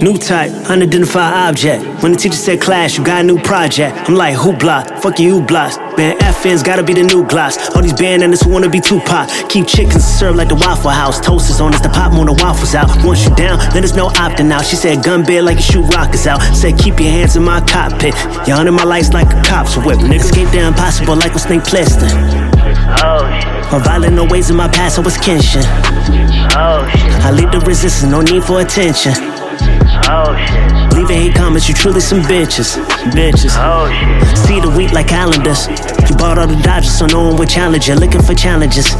New type, unidentified object. When the teacher said class, you got a new project. I'm like, hoopla, fuck you, hooplas. Man, FN's gotta be the new gloss. All these bandanas who wanna be Tupac. Keep chickens served like the Waffle House. Toast is on us, the pop more the waffles out. Once you down, then there's no opting out. She said, gun bed like you shoot rockets out. Said, keep your hands in my cockpit. Y'all in my lights like a cop's whip. Niggas came down impossible like oh, a snake Plissken. Oh shit. Or violent no ways in my past, I was Kenshin. Oh shit. I lead the resistance, no need for attention. Oh shit. Leaving hate comments, you truly some bitches. Bitches. Oh shit. See the week like calendars. You bought all the Dodgers, so no one would challenge you. Looking for challenges.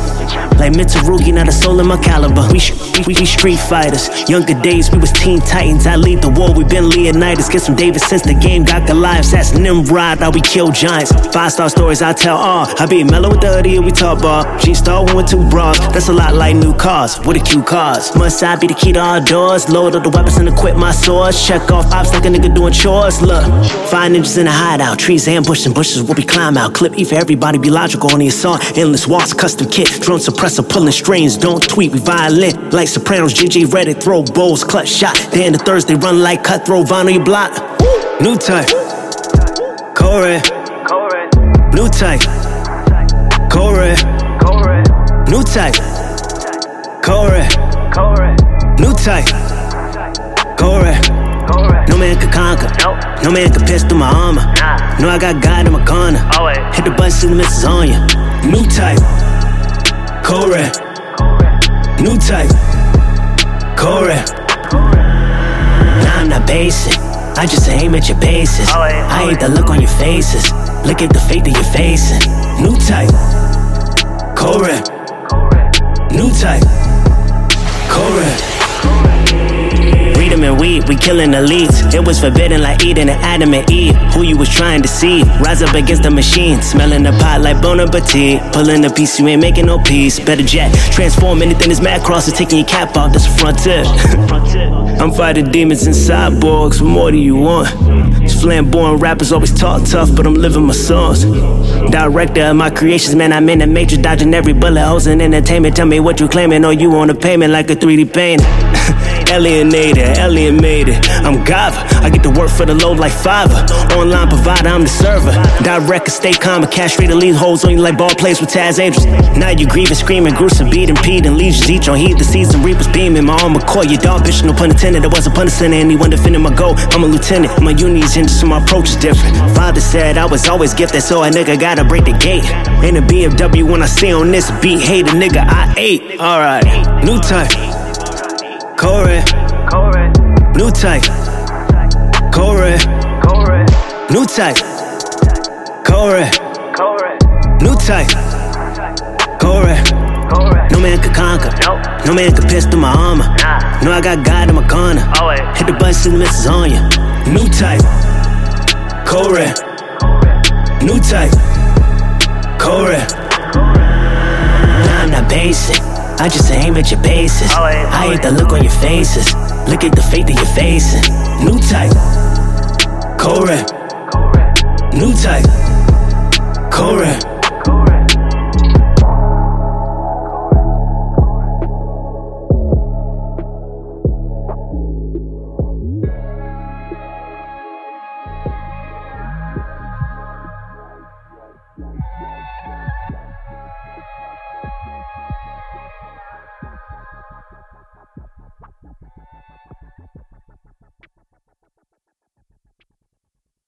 Like Mitsurugi, not a soul in my caliber. We, sh- we, we street fighters. Younger days, we was teen titans. I lead the war, we been Leonidas. Get some David since the game got Goliath. That's Nimrod, how we kill giants. Five star stories, I tell all. I be mellow with the hoodie, and we talk ball. G star one with two bras. That's a lot like new cars. With a cute cars. Must I be the key to all doors? Load up the weapons and equip my swords. Check off ops like a nigga doing chores. Look, five ninjas in a hideout. Trees ambush and bushes we climb out. Clip E for everybody, be logical on the assault. Endless walks, custom kit. Drone suppressor, pulling strings. Don't tweet, we violent. Like Sopranos, GG Reddit, throw bowls, clutch shot. Then the Thursday run like cutthroat, vinyl your block. New type. Corey. Corey. New type. Corey. New type. Corey. Corey. New type. Corey. Corey. No man could conquer. Nope. No man could pierce through my armor. Nah. No, I got God in my corner. Always. Hit the button, see the misses on you. New type. Corey. New type. Corey. Nah, I'm not basic. I just aim at your bases. I hate the look on your faces. Look at the fate that you're facing. New type. Corey. New type. Corey. And weed, we killing elites. It was forbidden like eating an Adam and Eve. Who you was trying to see? Rise up against the machine, smelling the pot like Bon Appetit. Pulling a piece, you ain't making no peace. Better jet, transform anything that's mad cross is taking your cap off. That's a frontier. I'm fighting demons and cyborgs. What more do you want? These flamboyant rappers always talk tough, but I'm living my songs. Director of my creations, man, I'm in the matrix, dodging every bullet, hoes in entertainment. Tell me what you claiming, or you on a payment like a 3D painting. Alienated, alienated. I'm Gava. I get to work for the low like Fiverr. Online provider, I'm the server. Direct, stay calm, and cash to lead holes on you like ball plays with Taz Angels. Now you grieving, screaming, gruesome, beating, and legions each on heat. The season reapers beaming. My armor core, your dog bitch, no pun intended. There wasn't pun intended. Anyone defending my goal. I'm a lieutenant. My uni's in, so my approach is different. Father said I was always gifted, so a nigga gotta break the gate. In a BMW when I stay on this beat, hate a nigga I ate. Alright, new type. Corey, new type. Corey, Corey. new type. Corey, Corey. new type. Corey, no man could conquer. No man could pierce through my armor. Nah. No, I got God in my corner. Always. Hit the see the misses on you. New type. Corey, new type. Corey. Nah, I'm not basic. I just aim at your bases. I hate the look on your faces. Look at the fate that you're facing. New type. Corey. New type. Corey.